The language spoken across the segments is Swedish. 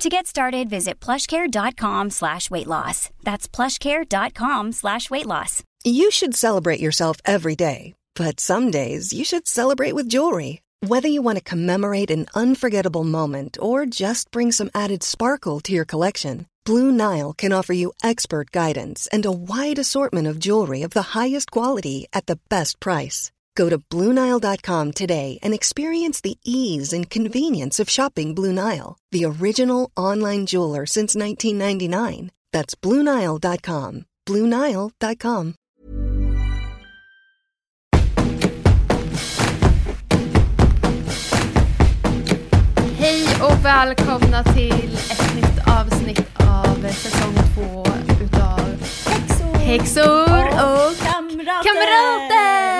To get started, visit plushcare.com slash weight loss. That's plushcare.com slash weight loss. You should celebrate yourself every day, but some days you should celebrate with jewelry. Whether you want to commemorate an unforgettable moment or just bring some added sparkle to your collection, Blue Nile can offer you expert guidance and a wide assortment of jewelry of the highest quality at the best price. Go to BlueNile.com today and experience the ease and convenience of shopping Blue Nile, the original online jeweler since 1999. That's BlueNile.com. BlueNile.com. Hej och välkomna till ett nytt avsnitt av säsong två utav Häxor, Häxor och kamrater! kamrater!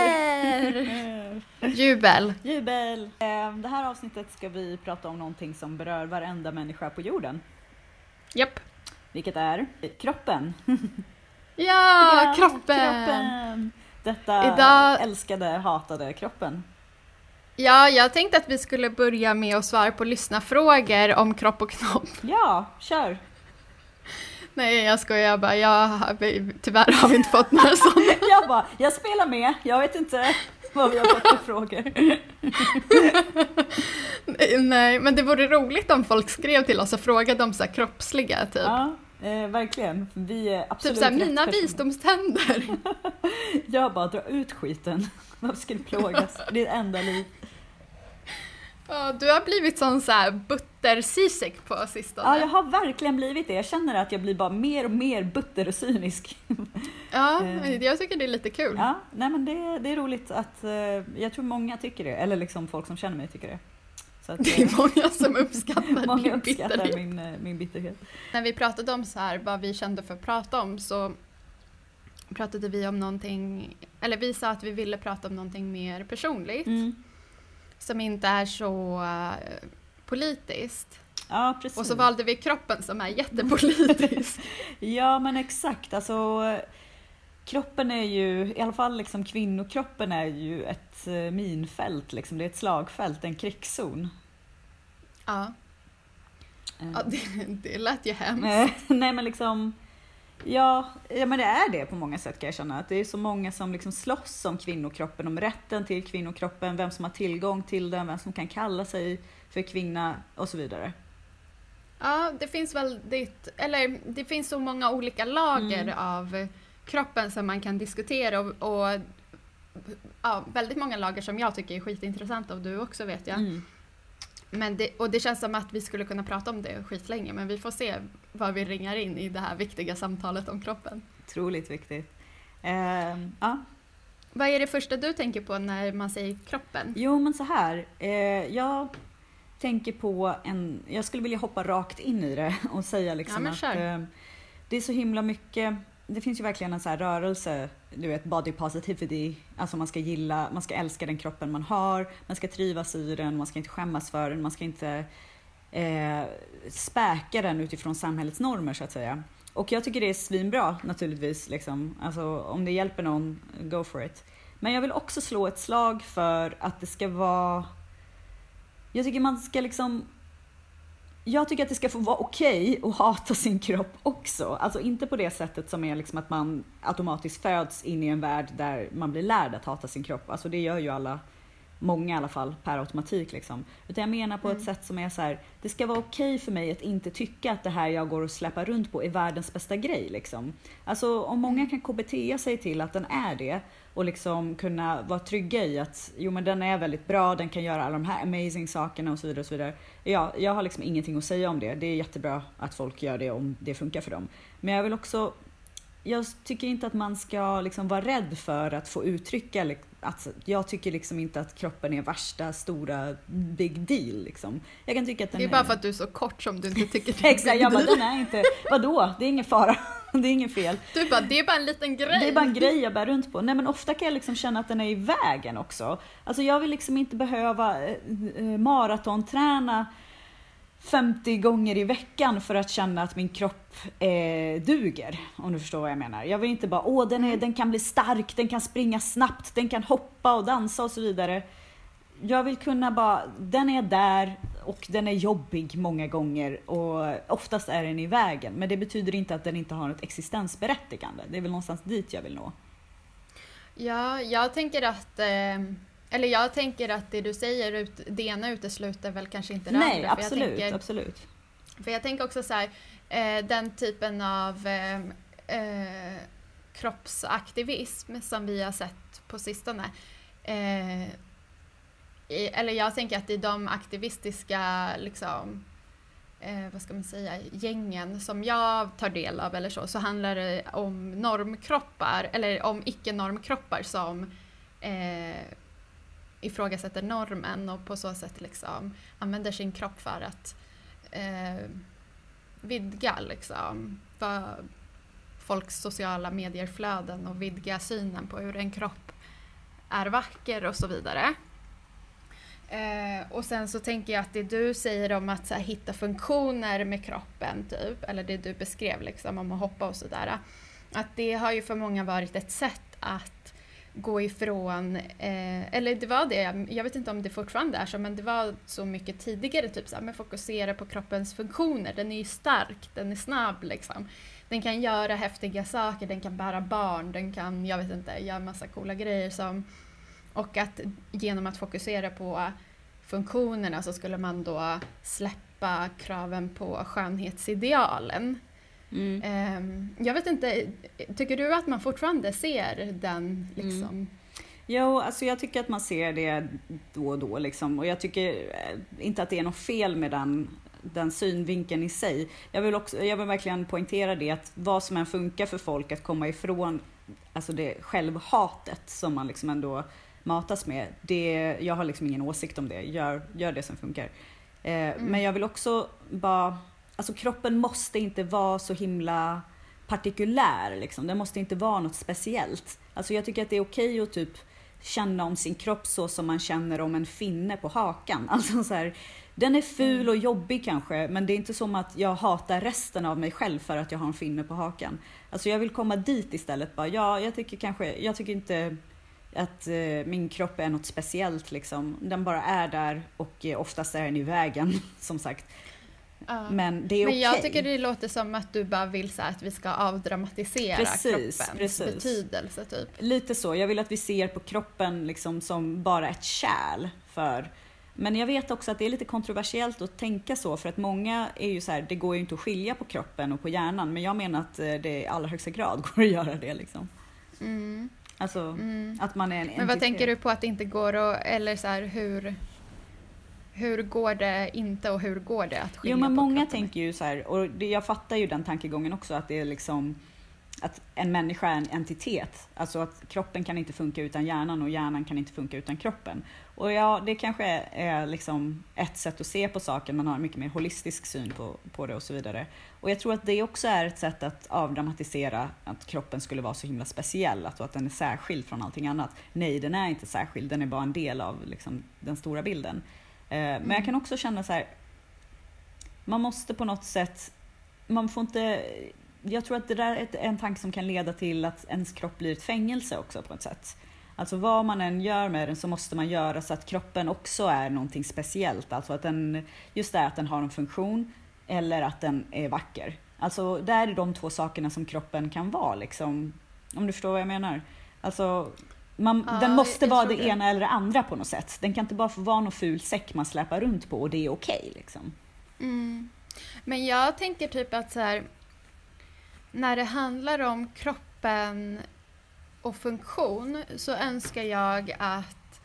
Jubel! Jubel! Eh, Det här avsnittet ska vi prata om någonting som berör varenda människa på jorden. Japp. Vilket är kroppen. Ja, Ja, kroppen! kroppen. Detta Idag- älskade, hatade kroppen. Ja, jag tänkte att vi skulle börja med att svara på lyssnarfrågor om kropp och knopp. Ja, kör! Nej, jag skojar bara. Jag, tyvärr har vi inte fått några sådana. Jag bara, jag spelar med, jag vet inte vad vi har fått för frågor. Nej, men det vore roligt om folk skrev till oss och frågade om så här kroppsliga, typ. Ja, eh, verkligen. Vi är Typ absolut såhär, rätt mina personer. visdomständer. Jag bara, dra ut skiten. Varför ska du plågas? Det är enda liv. Ja, du har blivit sån såhär butter-sisek på sistone. Ja, jag har verkligen blivit det. Jag känner att jag blir bara mer och mer butter och cynisk. Ja, jag tycker det är lite kul. Ja, nej men det, det är roligt att eh, jag tror många tycker det, eller liksom folk som känner mig tycker det. Så att, Det är eh, många som uppskattar många din uppskattar bitterhet. min, eh, min bitterhet. När vi pratade om så här, vad vi kände för att prata om så pratade vi om någonting, eller vi sa att vi ville prata om någonting mer personligt Mm. Som inte är så eh, politiskt. Ja, precis. Och så valde vi kroppen som är jättepolitisk. Ja, men exakt. Alltså, kroppen är ju, i alla fall liksom kvinnokroppen är ju ett eh, minfält. Liksom. Det är ett slagfält, en krigszon. ja, Eh, ja det, det lät ju hemskt. Nej men liksom Ja, ja men det är det på många sätt kan jag känna. Att det är så många som liksom slåss om kvinnokroppen, om rätten till kvinnokroppen, vem som har tillgång till den, vem som kan kalla sig för kvinna och så vidare. Ja, det finns väldigt, eller det finns så många olika lager Mm. av kroppen som man kan diskutera och, och ja, väldigt många lager som jag tycker är skitintressanta och du också vet jag. Mm. Men det, och det känns som att vi skulle kunna prata om det skitlänge men vi får se vad vi ringar in i det här viktiga samtalet om kroppen. Otroligt viktigt. Ehm, ja. Vad är det första du tänker på när man säger kroppen? Jo men så här, eh, jag tänker på en, jag skulle vilja hoppa rakt in i det och säga liksom Ja, att eh, det är så himla mycket, det finns ju verkligen en så här rörelse, du vet body positivity, alltså man ska gilla, man ska älska den kroppen man har, man ska trivas i den, man ska inte skämmas för den, man ska inte eh, späka den utifrån samhällets normer så att säga. Och jag tycker det är svinbra naturligtvis, liksom. alltså, om det hjälper någon, go for it. Men jag vill också slå ett slag för att det ska vara... Jag tycker man ska liksom... Jag tycker att det ska få vara okej att hata sin kropp också. Alltså inte på det sättet som är liksom att man automatiskt föds in i en värld där man blir lärd att hata sin kropp. Alltså det gör ju alla, många i alla fall, per automatik liksom. Utan jag menar på ett sätt som är så här, det ska vara okej för mig att inte tycka att det här jag går och släpar runt på är världens bästa grej liksom. Alltså om många kan KBT sig till att den är det och liksom kunna vara trygga i att jo men den är väldigt bra, den kan göra alla de här amazing sakerna och så vidare. Och så vidare. Ja, jag har liksom ingenting att säga om det. Det är jättebra att folk gör det om det funkar för dem. Men jag vill också jag tycker inte att man ska liksom vara rädd för att få uttrycka att jag tycker liksom inte att kroppen är värsta stora big deal liksom. Jag kan tycka att den Det är bara för att du är så kort som du inte tycker det är Exakt, jag bara den är inte, vadå? Det är ingen fara. det är inget fel. Du bara, det är bara en liten grej. Det är bara en grej jag bär runt på. Nej men ofta kan jag liksom känna att den är i vägen också. Alltså jag vill liksom inte behöva eh, eh, maratonträna 50 gånger i veckan för att känna att min kropp eh, duger. Om du förstår vad jag menar. Jag vill inte bara, åh den, är, den kan bli stark, den kan springa snabbt, den kan hoppa och dansa och så vidare. Jag vill kunna bara, den är där och den är jobbig många gånger och oftast är den i vägen. Men det betyder inte att den inte har ett existensberättigande. Det är väl någonstans dit jag vill nå. Ja, jag tänker att eh, eller jag tänker att det du säger, det ena utesluter väl kanske inte det Nej, andra. Nej, absolut, tänker, absolut. För jag tänker också så här, eh, den typen av eh, eh, kroppsaktivism som vi har sett på sistone. Eller jag tänker att i de aktivistiska liksom, eh, vad ska man säga, gängen som jag tar del av eller så, så handlar det om normkroppar, eller om icke-normkroppar som eh, ifrågasätter normen och på så sätt liksom använder sin kropp för att eh, vidga liksom, för folks sociala medier-flöden och vidga synen på hur en kropp är vacker och så vidare. Eh, och sen så tänker jag att det du säger om att här, hitta funktioner med kroppen, typ, eller det du beskrev liksom, om att hoppa och sådär, att det har ju för många varit ett sätt att gå ifrån, eh, eller det var det, jag vet inte om det fortfarande är så, men det var så mycket tidigare, typ så här, men fokusera på kroppens funktioner, den är ju stark, den är snabb liksom. Den kan göra häftiga saker, den kan bära barn, den kan, jag vet inte, göra massa coola grejer som, och att genom att fokusera på funktionerna så skulle man då släppa kraven på skönhetsidealen. Mm. Ehm, jag vet inte, tycker du att man fortfarande ser den liksom? Mm. Jo, alltså jag tycker att man ser det då och då liksom. Och jag tycker eh, inte att det är något fel med den, den synvinkeln i sig. Jag vill, också, jag vill verkligen poängtera det att vad som än funkar för folk att komma ifrån alltså det självhatet som man liksom ändå matas med. Det, jag har liksom ingen åsikt om det. Gör, gör det som funkar. Eh, mm. Men jag vill också bara alltså kroppen måste inte vara så himla partikulär liksom. Den måste inte vara något speciellt. Alltså jag tycker att det är okej att typ känna om sin kropp så som man känner om en finne på hakan. Alltså så här, den är ful och jobbig kanske, men det är inte som att jag hatar resten av mig själv för att jag har en finne på hakan. Alltså jag vill komma dit istället bara, ja, jag tycker kanske, jag tycker inte att eh, min kropp är något speciellt liksom. Den bara är där och eh, oftast är den i vägen, som sagt. Ja. Men det är okej. Men jag tycker det låter som att du bara vill så att vi ska avdramatisera precis, kroppens precis. betydelse. Typ. Lite så. Jag vill att vi ser på kroppen liksom som bara ett kärl för men jag vet också att det är lite kontroversiellt att tänka så för att många är ju så här, det går ju inte att skilja på kroppen och på hjärnan men jag menar att eh, det i allra högsta grad går att göra det liksom. Mm. Alltså mm. att man är en Men vad tänker du på att det inte går att, eller så här, hur hur går det inte och hur går det att skilja Jo men många kroppen? tänker ju så här, och det, jag fattar ju den tankegången också, att det är liksom att en människa är en entitet. Alltså att kroppen kan inte funka utan hjärnan och hjärnan kan inte funka utan kroppen. Och ja, det kanske är liksom ett sätt att se på saken, man har en mycket mer holistisk syn på, på det och så vidare. Och jag tror att det också är ett sätt att avdramatisera att kroppen skulle vara så himla speciell, att, att den är särskild från allting annat. Nej, den är inte särskild, den är bara en del av liksom, den stora bilden. Eh, men jag mm. kan också känna så här, man måste på något sätt, man får inte, jag tror att det där är en tanke som kan leda till att ens kropp blir ett fängelse också på ett sätt. Alltså vad man än gör med den så måste man göra så att kroppen också är någonting speciellt. Alltså att den, just det att den har en funktion eller att den är vacker. Alltså där är de två sakerna som kroppen kan vara liksom. Om du förstår vad jag menar. Alltså man, ja, den måste vara det, det, ena eller det andra på något sätt. Den kan inte bara få vara någon ful säck man släpar runt på och det är okej. Okay, liksom. Mm. Men jag tänker typ att så här, när det handlar om kroppen och funktion så önskar jag att...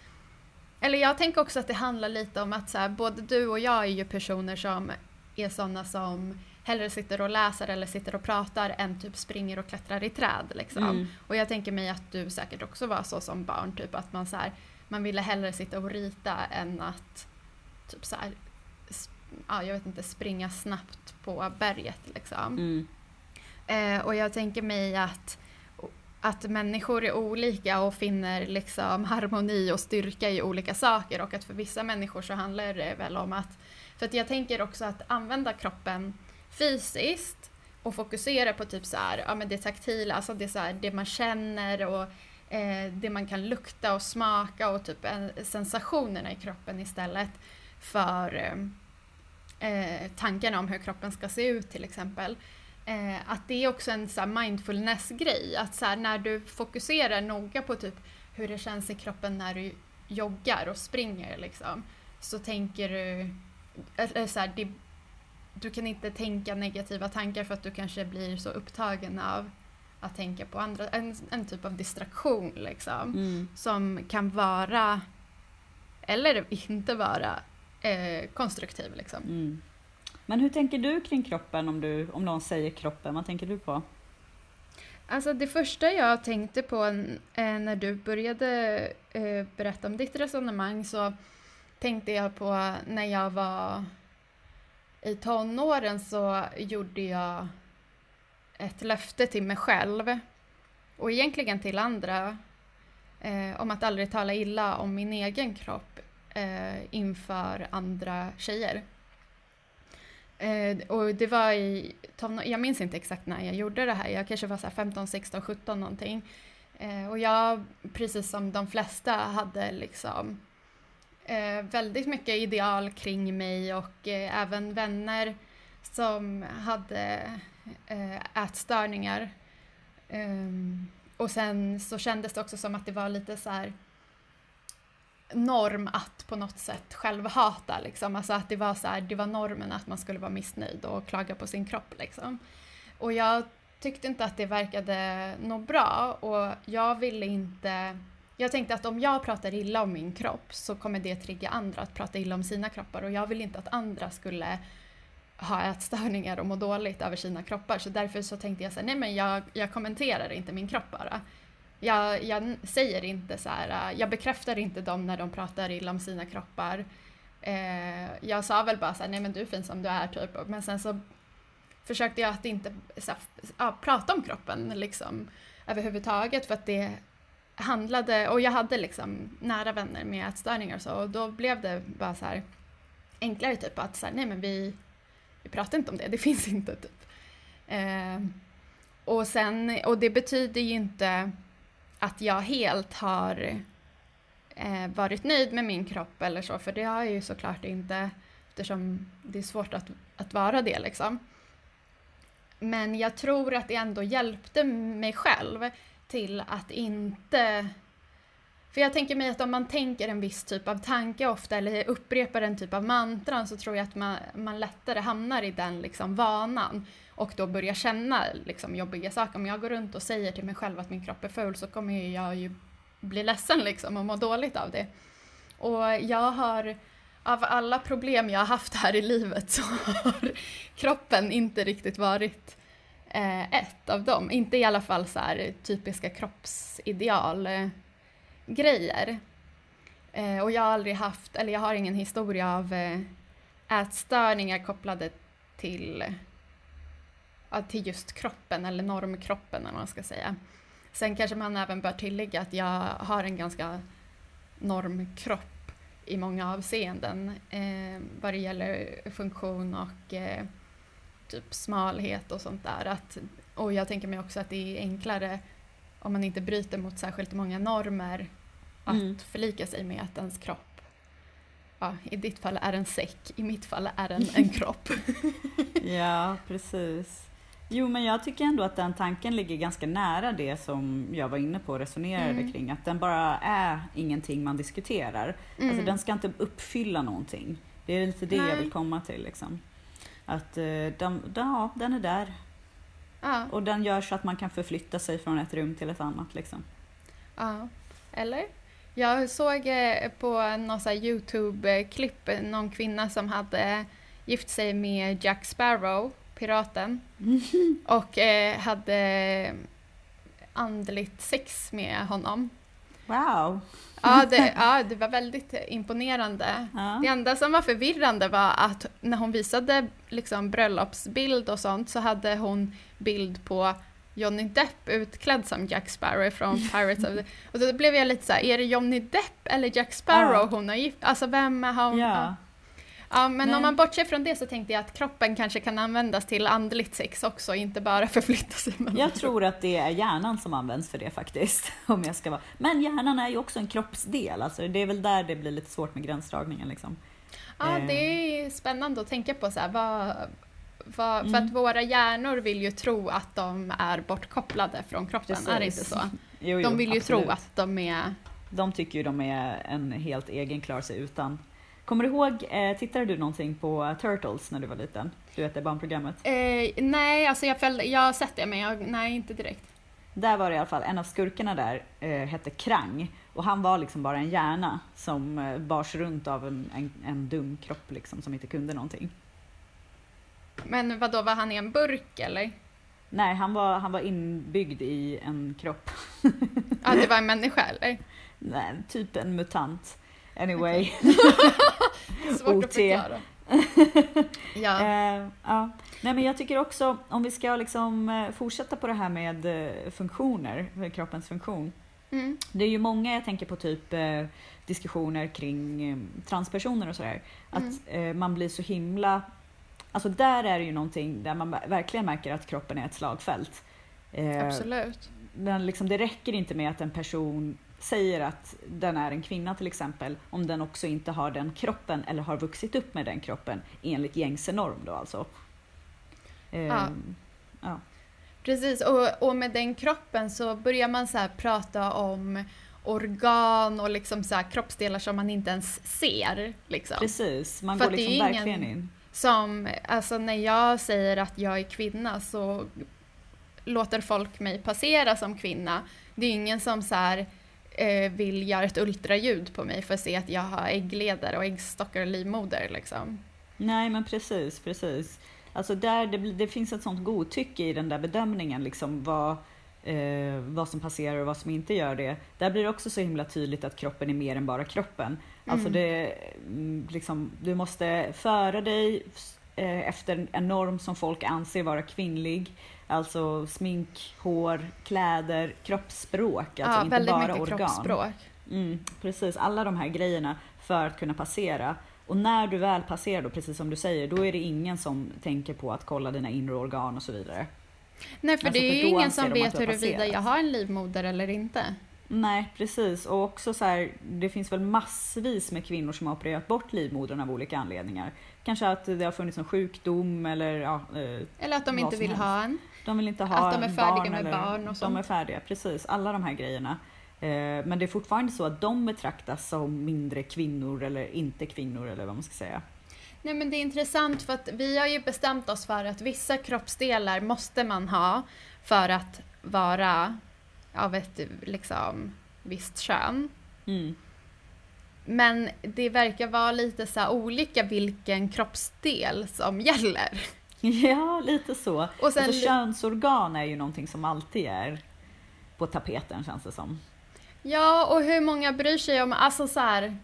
Eller jag tänker också att det handlar lite om att så här, både du och jag är ju personer som är sådana som hellre sitter och läser eller sitter och pratar än typ springer och klättrar i träd. Liksom. Mm. Och jag tänker mig att du säkert också var så som barn, typ att man, så här, man ville hellre sitta och rita än att typ så här, ja, jag vet inte, springa snabbt på berget. Liksom. Mm. Eh, och jag tänker mig att, att människor är olika och finner liksom harmoni och styrka i olika saker och att för vissa människor så handlar det väl om att, för att jag tänker också att använda kroppen fysiskt och fokusera på typ så här, ja men det taktila, alltså det, så här, det man känner och eh, det man kan lukta och smaka och typ en, sensationerna i kroppen istället för eh, eh, tankarna om hur kroppen ska se ut till exempel. Eh, att det är också en så mindfulness-grej, att så här, när du fokuserar noga på typ hur det känns i kroppen när du joggar och springer liksom, så tänker du, eller så här, det, du kan inte tänka negativa tankar för att du kanske blir så upptagen av att tänka på andra, en, en typ av distraktion liksom, mm. som kan vara, eller inte vara, eh, konstruktiv. Liksom. Mm. Men hur tänker du kring kroppen om, du, om någon säger kroppen? Vad tänker du på? Alltså det första jag tänkte på eh, när du började eh, berätta om ditt resonemang så tänkte jag på när jag var i tonåren så gjorde jag ett löfte till mig själv och egentligen till andra eh, om att aldrig tala illa om min egen kropp eh, inför andra tjejer. Eh, och det var i, jag minns inte exakt när jag gjorde det här, jag kanske var så 15, 16, 17 någonting. Eh, och jag, precis som de flesta, hade liksom eh, väldigt mycket ideal kring mig och eh, även vänner som hade eh, ätstörningar. Ehm, och sen så kändes det också som att det var lite så här norm att på något sätt självhata liksom. Alltså att det var så här, det var normen att man skulle vara missnöjd och klaga på sin kropp liksom. Och jag tyckte inte att det verkade nå bra och jag ville inte jag tänkte att om jag pratar illa om min kropp så kommer det trigga andra att prata illa om sina kroppar och jag vill inte att andra skulle ha ätstörningar och må dåligt över sina kroppar så därför så tänkte jag så här, nej men jag, jag kommenterar inte min kropp bara. Jag, jag säger inte så här, äh, jag bekräftar inte dem när de pratar illa om sina kroppar. Eh, jag sa väl bara så här, nej men du är fin som du är typ, men sen så försökte jag att inte så här, ja, prata om kroppen liksom överhuvudtaget för att det handlade, och jag hade liksom nära vänner med ätstörningar och så och då blev det bara så här enklare typ att så här, nej men vi vi pratar inte om det, det finns inte typ. Eh, och, sen, och det betyder ju inte att jag helt har eh, varit nöjd med min kropp eller så, för det har jag ju såklart inte eftersom det är svårt att, att vara det liksom. Men jag tror att det ändå hjälpte mig själv till att inte för jag tänker mig att om man tänker en viss typ av tanke ofta eller upprepar en typ av mantran så tror jag att man, man lättare hamnar i den liksom vanan och då börjar känna liksom jobbiga saker. Om jag går runt och säger till mig själv att min kropp är ful så kommer jag ju bli ledsen liksom och må dåligt av det. Och jag har, av alla problem jag har haft här i livet så har kroppen inte riktigt varit eh, ett av dem. Inte i alla fall så här typiska kroppsideal eh, grejer. Eh, och jag har aldrig haft, eller jag har ingen historia av eh, ätstörningar kopplade till, till just kroppen eller normkroppen eller vad man ska säga. Sen kanske man även bör tillägga att jag har en ganska normkropp i många avseenden eh, vad det gäller funktion och eh, typ smalhet och sånt där. Att, och jag tänker mig också att det är enklare om man inte bryter mot särskilt många normer, att mm. förlika sig med att ens kropp, ja, i ditt fall är en säck, i mitt fall är den en kropp. ja, precis. Jo, men jag tycker ändå att den tanken ligger ganska nära det som jag var inne på och resonerade mm. kring. Att den bara är ingenting man diskuterar. Alltså, mm. Alltså den ska inte uppfylla någonting. Det är lite det Nej. jag vill komma till. Liksom. Att uh, den, ja, den är där. Ja. Och den gör så att man kan förflytta sig från ett rum till ett annat. Liksom. Ja, eller? Jag såg eh, på något Youtube-klipp någon kvinna som hade gift sig med Jack Sparrow, piraten, och eh, hade andligt sex med honom. Wow! Ja det, ja, det var väldigt imponerande. Ja. Det enda som var förvirrande var att när hon visade liksom bröllopsbild och sånt så hade hon bild på Johnny Depp utklädd som Jack Sparrow från Pirates of the... Och då blev jag lite så här, är det Johnny Depp eller Jack Sparrow Ja. hon har gift Alltså vem har hon? Ja. Ja, men Nej. om man bortser från det så tänkte jag att kroppen kanske kan användas till andligt sex också, inte bara förflytta sig Jag tror att det är hjärnan som används för det faktiskt. Om jag ska vara. Men hjärnan är ju också en kroppsdel, alltså det är väl där det blir lite svårt med gränsdragningen. Liksom. Ja, Eh. det är spännande att tänka på så här, vad, vad, för Mm. att våra hjärnor vill ju tro att de är bortkopplade från kroppen, är det inte Precis. så? Jo, jo, De vill ju absolut. tro att de är... De tycker ju de är en helt egen, klar sig utan. Kommer du ihåg, eh, tittade du någonting på Turtles när du var liten? Du vet det barnprogrammet? Eh, nej, alltså jag, följde, jag har sett det men jag, nej inte direkt. Där var det i alla fall, en av skurkarna där eh, hette Krang. Och han var liksom bara en hjärna som eh, bars runt av en, en, en dum kropp liksom, som inte kunde någonting. Men vad då var han i en burk eller? Nej, han var, han var inbyggd i en kropp. Ja, det var en människa eller? Nej, typ en mutant. Anyway. Svårt att OT. förklara. ja. Eh, ja. Nej, men jag tycker också, om vi ska liksom eh, fortsätta på det här med eh, funktioner, kroppens funktion. Mm. Det är ju många, jag tänker på typ eh, diskussioner kring eh, transpersoner och sådär. Att Mm. eh, man blir så himla... Alltså där är det ju någonting där man verkligen märker att kroppen är ett slagfält. Absolut. Men liksom, det räcker inte med att en person säger att den är en kvinna till exempel, om den också inte har den kroppen eller har vuxit upp med den kroppen enligt gängse norm då alltså. Ehm, Ja. ja. Precis, och, och med den kroppen så börjar man så här prata om organ och liksom så kroppsdelar som man inte ens ser. Liksom. Precis, man För går liksom verkligen in. Som, alltså när jag säger att jag är kvinna så låter folk mig passera som kvinna. Det är ingen som så här, eh, vill göra ett ultraljud på mig för att se att jag har äggledare och äggstockar och livmoder. Liksom. Nej men precis, precis. Alltså där det, det finns ett sånt godtycke i den där bedömningen, liksom vad, eh, vad som passerar och vad som inte gör det. Där blir det också så himla tydligt att kroppen är mer än bara kroppen. Alltså Mm. det, mm, liksom, du måste föra dig eh, efter en norm som folk anser vara kvinnlig. Alltså smink, hår, kläder, kroppsspråk, alltså ja, inte väldigt bara mycket organ. kroppsspråk. Mm, precis, alla de här grejerna för att kunna passera. Och när du väl passerar då, precis som du säger, då är det ingen som tänker på att kolla dina inre organ och så vidare. Nej, för Alltså, det är ju ingen som vet huruvida jag har en livmoder eller inte. Nej, precis. Och också så här, det finns väl massvis med kvinnor som har opererat bort livmodern av olika anledningar. Kanske att det har funnits en sjukdom eller ja, eh, Eller att de inte vill helst. ha en. De vill inte ha Att de är färdiga barn med eller, barn och De sånt. är färdiga, precis. Alla de här grejerna. Eh, Men det är fortfarande så att de betraktas som mindre kvinnor eller inte kvinnor eller vad man ska säga. Nej men det är intressant för att vi har ju bestämt oss för att vissa kroppsdelar måste man ha för att vara av ett liksom visst kön. Mm. Men det verkar vara lite så olika vilken kroppsdel som gäller. Ja, lite så. Och sen, alltså, könsorgan är ju någonting som alltid är på tapeten känns det som. ja, och hur många bryr sig om, alltså så här,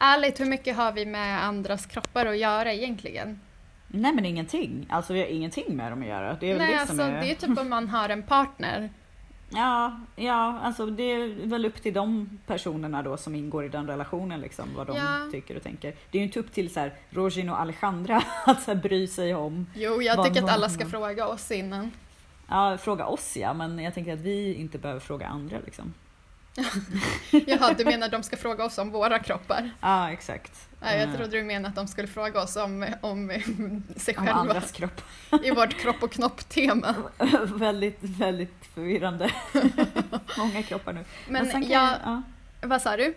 ärligt hur mycket har vi med andras kroppar att göra egentligen? Nej men ingenting. Alltså vi har ingenting med dem att göra. Det är Nej, det alltså det är typ om man har en partner. Ja, ja, alltså det är väl upp till de personerna då som ingår i den relationen liksom, vad de Ja. tycker och tänker. Det är ju inte upp till så här, Rogin och Alejandra att så här, bry sig om. Jo, jag tycker att alla ska fråga oss innan. Ja, fråga oss ja, men jag tänker att vi inte behöver fråga andra liksom. Jaha, du menar de ska fråga oss om våra kroppar? Ja, exakt. Nej, jag Eh, trodde du menade att de skulle fråga oss om, om sig Om själva andras kropp. i vårt kropp och knopp-tema. väldigt, väldigt förvirrande. Många kroppar nu. Men jag, ja. vad sa du?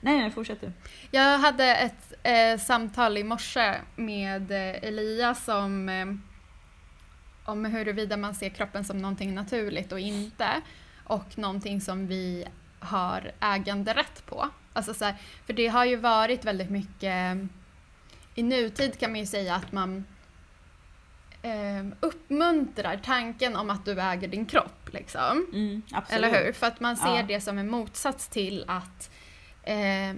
Nej, nej, fortsätt du. Jag hade ett eh, samtal i morse med eh, Elias om, eh, om huruvida man ser kroppen som någonting naturligt och inte. Och någonting som vi har äganderätt på. Alltså så här, för det har ju varit väldigt mycket... I nutid kan man ju säga att man eh, uppmuntrar tanken om att du äger din kropp. Liksom. Mm. Eller hur? För att man ser Ja. det som en motsats till att eh,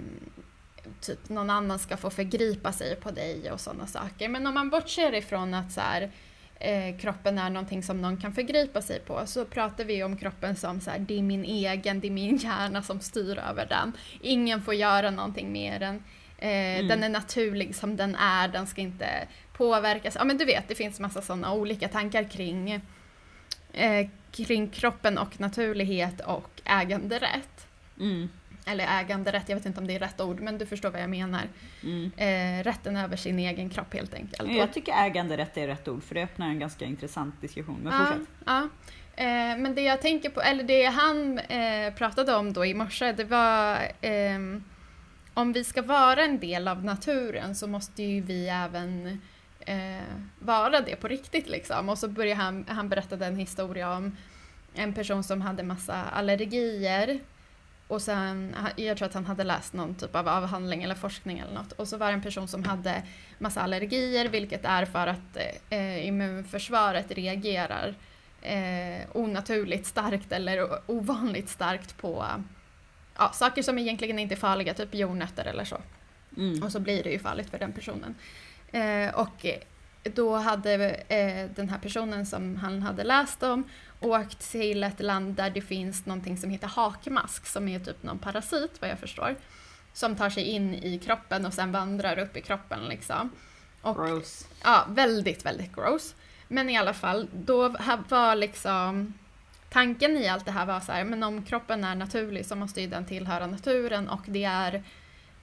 typ någon annan ska få förgripa sig på dig och sådana saker. Men om man bortser ifrån att så här, eh, kroppen är någonting som någon kan förgripa sig på så pratar vi om kroppen som så här, det är min egen, det är min hjärna som styr över den. Ingen får göra någonting med den. Eh, Den är naturlig som den är, den ska inte påverkas. Ja men du vet, det finns massa sådana olika tankar kring, eh, kring kroppen och naturlighet och äganderätt. Mm, Eller äganderätt, jag vet inte om det är rätt ord, men du förstår vad jag menar. mm. Eh, rätten över sin egen kropp helt enkelt. Jag tycker äganderätt är rätt ord för det öppnar en ganska intressant diskussion. Men ja, fortsätt. ja. Eh, men det jag tänker på, eller det han eh, pratade om då i morse, det var ehm, om vi ska vara en del av naturen så måste ju vi även eh, vara det på riktigt liksom. Och så började han, han berättade en historia om en person som hade massa allergier och sen, jag tror att han hade läst någon typ av avhandling eller forskning eller något. Och så var det en person som hade massa allergier, vilket är för att eh, immunförsvaret reagerar eh, onaturligt starkt eller ovanligt starkt på ja, saker som egentligen inte är farliga, typ jordnötter eller så. Mm. Och så blir det ju farligt för den personen. Eh, och då hade eh, den här personen som han hade läst om åkt till ett land där det finns någonting som heter hakmask som är typ någon parasit vad jag förstår. Som tar sig in i kroppen och sen vandrar upp i kroppen liksom. Och Gross. Ja, väldigt, väldigt gross. Men i alla fall, då var liksom tanken i allt det här var så här, men om kroppen är naturlig så måste ju den tillhöra naturen och det är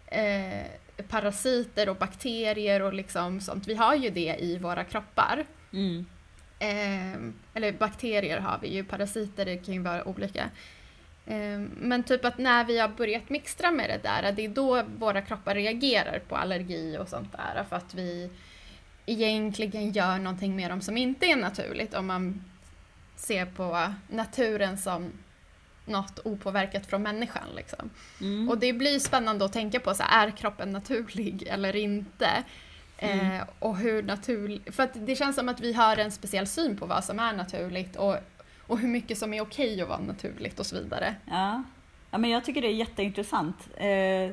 eh, parasiter och bakterier och liksom sånt. Vi har ju det i våra kroppar. Mm. Eh, eller bakterier har vi ju, parasiter det kan ju vara olika. Eh, men typ att när vi har börjat mixtra med det där, det är då våra kroppar reagerar på allergi och sånt där. För att vi egentligen gör någonting med dem som inte är naturligt om man ser på naturen som något opåverkat från människan. Liksom. Mm. Och det blir spännande att tänka på, så här, är kroppen naturlig eller inte? Eh, och hur naturlig, för det känns som att vi har en speciell syn på vad som är naturligt och, och hur mycket som är okej att vara naturligt och så vidare. Ja. ja, men jag tycker det är jätteintressant. Eh,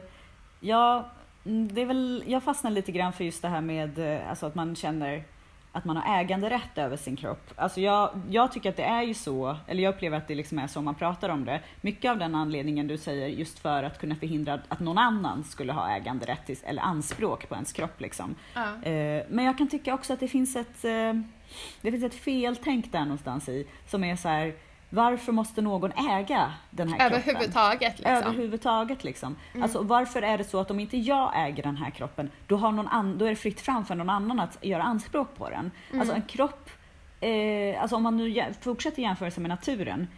jag, mm, det är väl, jag fastnar lite grann för just det här med eh, alltså att man känner att man har äganderätt över sin kropp. Alltså jag, jag tycker att det är ju så, eller jag upplever att det liksom är så man pratar om det. Mycket av den anledningen du säger, just för att kunna förhindra att någon annan skulle ha äganderätt till, eller anspråk på ens kropp. Liksom. Ja. Eh, Men jag kan tycka också att det finns ett, eh, det finns ett feltänk där någonstans i, som är så här, varför måste någon äga den här kroppen? Överhuvudtaget liksom. Överhuvudtaget liksom. Alltså varför är det så att om inte jag äger den här kroppen, då, har någon an- då är det fritt fram för någon annan att göra anspråk på den. Alltså en kropp, eh, alltså om man nu jä- fortsätter jämförelse med naturen,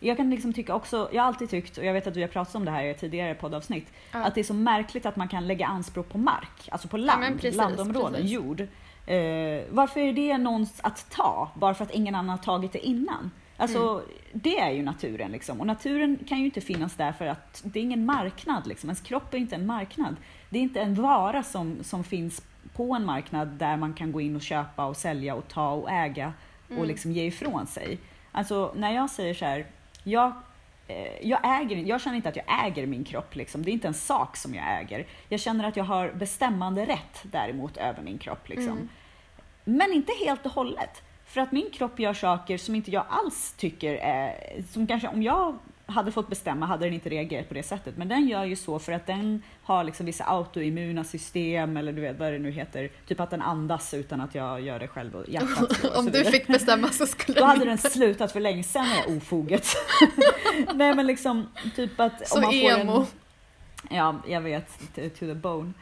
jag kan liksom tycka också, jag har alltid tyckt, och jag vet att vi har pratat om det här i tidigare poddavsnitt, Ja. att det är så märkligt att man kan lägga anspråk på mark, alltså på Ja, land, men precis, landområden, precis. jord. Eh, varför är det någons att ta, bara för att ingen annan har tagit det innan? Alltså, Mm. det är ju naturen liksom. Och naturen kan ju inte finnas där för att det är ingen marknad liksom. Ens kropp är inte en marknad. Det är inte en vara som, som finns på en marknad där man kan gå in och köpa och sälja och ta och äga och Mm. liksom ge ifrån sig. Alltså när jag säger så här, jag, eh, jag, äger, jag känner inte att jag äger min kropp liksom. Det är inte en sak som jag äger. Jag känner att jag har bestämmande rätt däremot över min kropp liksom. Mm. Men inte helt och hållet. För att min kropp gör saker som inte jag alls tycker är... Som kanske om jag hade fått bestämma hade den inte reagerat på det sättet. Men den gör ju så för att den har liksom vissa autoimmuna system eller du vet vad det nu heter. Typ att den andas utan att jag gör det själv och hjärtat och Om du fick bestämma så skulle Då hade den slutat för länge sedan med ofoget. Nej men liksom typ att Så om man får emo. en... Ja, jag vet. To, to the bone.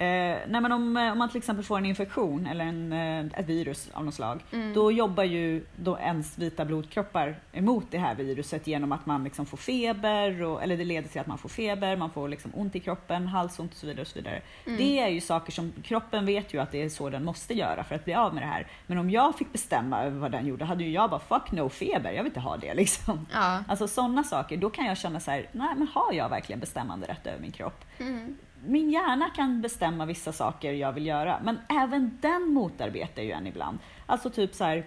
Eh, nej men om, eh, om man till exempel får en infektion eller en, eh, ett virus av något slag, Mm. då jobbar ju då ens vita blodkroppar emot det här viruset genom att man liksom får feber, och, eller det leder till att man får feber, man får liksom ont i kroppen, halsont och så vidare. Och så vidare. Mm. Det är ju saker som kroppen vet ju att det är så den måste göra för att bli av med det här. Men om jag fick bestämma över vad den gjorde hade ju jag bara fuck no feber, jag vill inte ha det liksom. Ja. Alltså sådana saker, då kan jag känna så här, nej men har jag verkligen bestämmande rätt över min kropp? Mm. Min hjärna kan bestämma vissa saker jag vill göra, men även den motarbetar ju en ibland. Alltså typ så här,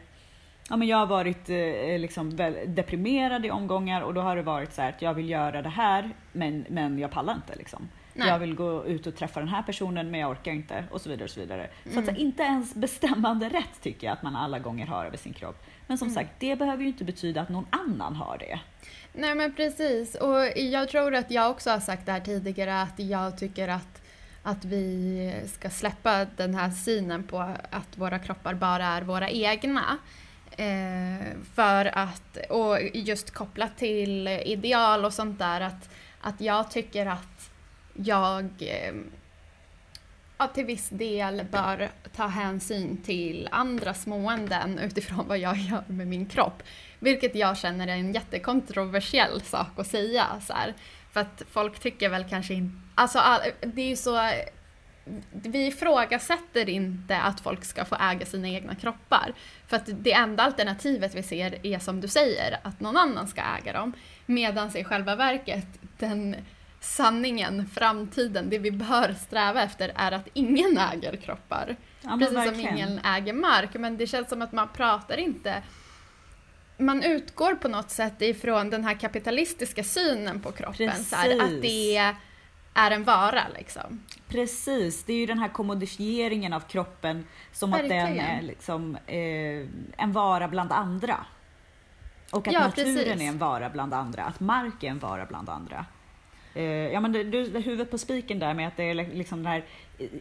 ja, men jag har varit eh, liksom deprimerad i omgångar och då har det varit så här att jag vill göra det här, men, men jag pallar inte liksom. Nej. Jag vill gå ut och träffa den här personen men jag orkar inte och så vidare. Och så vidare. Mm. Så att inte ens bestämmande rätt tycker jag att man alla gånger har över sin kropp. Men som mm. sagt, det behöver ju inte betyda att någon annan har det. Nej men precis. Och jag tror att jag också har sagt det här tidigare att jag tycker att, att vi ska släppa den här synen på att våra kroppar bara är våra egna. Eh, för att, och just kopplat till ideal och sånt där, att, att jag tycker att jag eh, ja, till viss del bör ta hänsyn till andras måenden utifrån vad jag gör med min kropp. Vilket jag känner är en jättekontroversiell sak att säga. Så här. För att folk tycker väl kanske inte... Alltså det är ju så... Vi ifrågasätter inte att folk ska få äga sina egna kroppar. För att det enda alternativet vi ser är som du säger, att någon annan ska äga dem. Medan i själva verket, den sanningen, framtiden, det vi bör sträva efter är att ingen äger kroppar. Ja, Precis verkligen. som ingen äger mark. Men det känns som att man pratar inte man utgår på något sätt ifrån den här kapitalistiska synen på kroppen. Så här, att det är en vara liksom. Precis, det är ju den här kommodifieringen av kroppen som Verkligen. att den är liksom, eh, en vara bland andra. Och att ja, naturen precis. är en vara bland andra, att mark är en vara bland andra. Eh, ja, men du, du, huvudet på spiken där med att det är liksom det här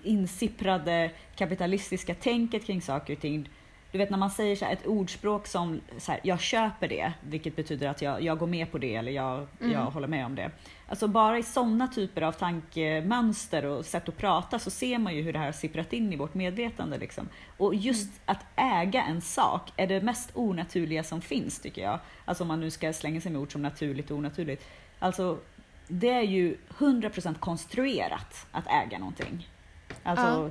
insipprade kapitalistiska tänket kring saker och ting. Du vet när man säger så här, ett ordspråk som så här, jag köper det, vilket betyder att jag, jag går med på det eller jag, mm. jag håller med om det. Alltså bara i sådana typer av tankemönster och sätt att prata så ser man ju hur det här har sipprat in i vårt medvetande. Liksom. Och just mm. att äga en sak är det mest onaturliga som finns tycker jag. Alltså om man nu ska slänga sig med ord som naturligt och onaturligt. Alltså det är ju 100% konstruerat att äga någonting. Alltså... Uh.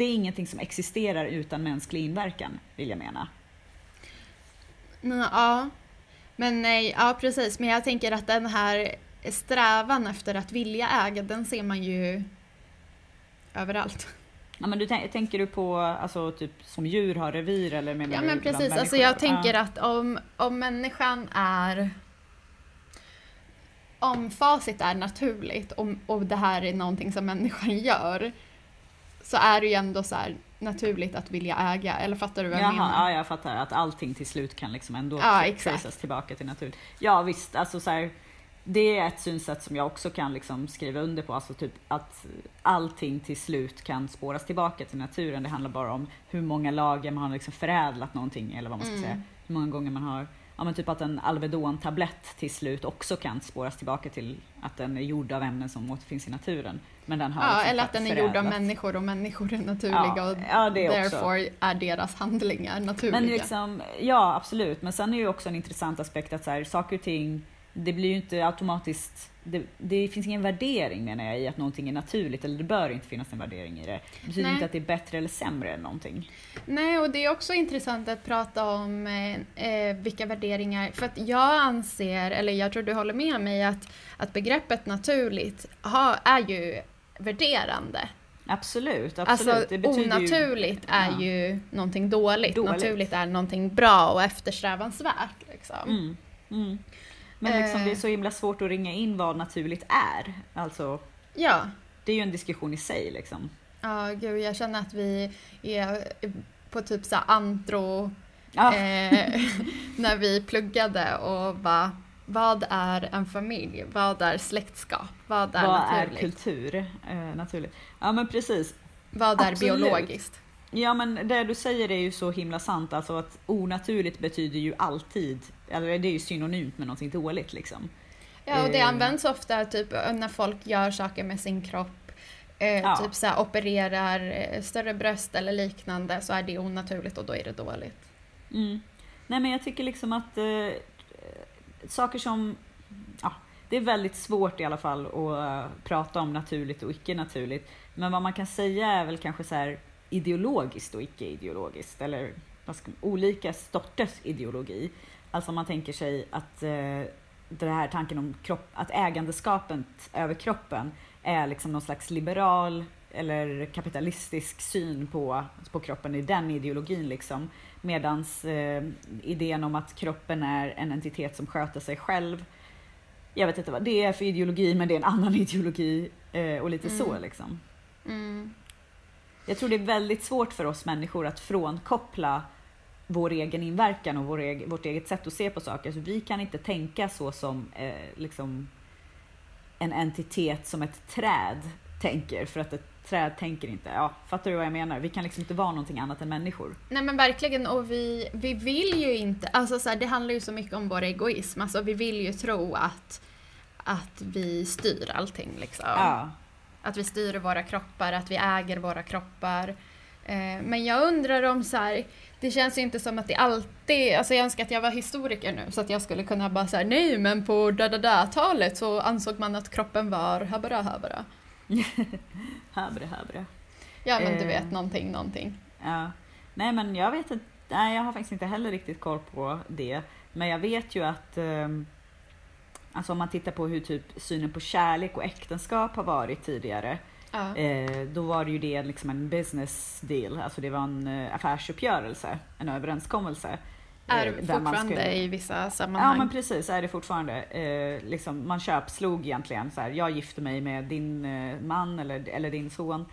Det är ingenting som existerar utan mänsklig inverkan, vill jag mena. Ja, men nej, ja precis. Men jag tänker att den här strävan efter att vilja äga, den ser man ju överallt. Ja, men du tänker du på alltså, typ som djur har revir eller menar Ja men precis, alltså jag tänker att om, om människan är om facit är naturligt och, och det här är någonting som människan gör så är det ju ändå så här, naturligt att vilja äga. Eller fattar du vad jag Jaha, menar? Ja, jag fattar. Att allting till slut kan liksom ändå ja, traceas tillbaka till naturen. Ja visst, alltså så här, det är ett synsätt som jag också kan liksom skriva under på. Alltså typ att allting till slut kan spåras tillbaka till naturen. Det handlar bara om hur många lager man har liksom förädlat någonting eller vad man ska mm. säga. Hur många gånger man har ja, men typ att en Alvedon-tablett till slut också kan spåras tillbaka till att den är gjord av ämnen som återfinns i naturen. Men den har ja, liksom eller att den är gjord av människor och människor är naturliga ja, och ja, det therefore också. är deras handlingar naturliga. Men liksom, ja, absolut. Men sen är ju också en intressant aspekt att så här, saker och ting det blir ju inte automatiskt, det, det finns ingen värdering menar jag i att någonting är naturligt, eller det bör inte finnas en värdering i det. Det betyder Nej. inte att det är bättre eller sämre än någonting. Nej, och det är också intressant att prata om eh, eh, vilka värderingar, för att jag anser, eller jag tror du håller med mig, att, att begreppet naturligt ha, är ju värderande. Absolut, absolut. Alltså det betyder ju- onaturligt är Ja. ju någonting dåligt. Dåligt. naturligt är någonting bra och eftersträvansvärt. Liksom. Mm, mm. Men liksom, Eh. det är så himla svårt att ringa in vad naturligt är. Alltså, Ja. det är ju en diskussion i sig liksom. Ja, gud, jag känner att vi är på typ så antro Ja. eh, när vi pluggade och bara vad är en familj? Vad är släktskap? Vad är vad är naturligt? kultur? Eh, naturligt. Ja men precis. vad är Absolut. biologiskt? Ja men det du säger är ju så himla sant, alltså att onaturligt betyder ju alltid, eller det är ju synonymt med någonting dåligt liksom. Ja, och det Eh. används ofta typ när folk gör saker med sin kropp. Eh, Ja. Typ så här, opererar eh, större bröst eller liknande så är det onaturligt och då är det dåligt. Mm. Nej men jag tycker liksom att eh, saker som, ja, det är väldigt svårt i alla fall att eh, prata om naturligt och icke naturligt. Men vad man kan säga är väl kanske så här ideologiskt och icke ideologiskt eller vad ska, olika sorters ideologi. Alltså man tänker sig att eh, det här tanken om kropp, att ägandeskapet över kroppen är liksom någon slags liberal eller kapitalistisk syn på, på kroppen i den ideologin liksom. Medans eh, idén om att kroppen är en entitet som sköter sig själv. Jag vet inte vad det är för ideologi men det är en annan ideologi eh, och lite så liksom. Mm. Jag tror det är väldigt svårt för oss människor att frånkoppla vår egen inverkan och vår eg- vårt eget sätt att se på saker. Så vi kan inte tänka så som eh, liksom en entitet som ett träd tänker. För att ett träd tänker inte. Ja, fattar du vad jag menar? Vi kan liksom inte vara någonting annat än människor. Nej men verkligen och vi, vi vill ju inte, alltså så här, det handlar ju så mycket om vår egoism, alltså vi vill ju tro att, att vi styr allting liksom. Ja. Att vi styr våra kroppar, att vi äger våra kroppar. Eh, men jag undrar om så här, det känns ju inte som att det alltid, alltså jag önskar att jag var historiker nu så att jag skulle kunna bara säga nej men på da da da talet så ansåg man att kroppen var habara habara. Habre, habre. Ja men du Eh. vet någonting, någonting. Ja. Nej men jag vet inte, nej jag har faktiskt inte heller riktigt koll på det. Men jag vet ju att ehm, Alltså om man tittar på hur typ synen på kärlek och äktenskap har varit tidigare. Ja. Eh, då var det ju det liksom en business deal, alltså det var en eh, affärsuppgörelse, en överenskommelse. eh, Är man fortfarande skulle- i vissa Ja sammanhang. men precis, är det fortfarande. Eh, liksom, man köpslog egentligen. Så här, jag gifter mig med din eh, man eller, eller din son.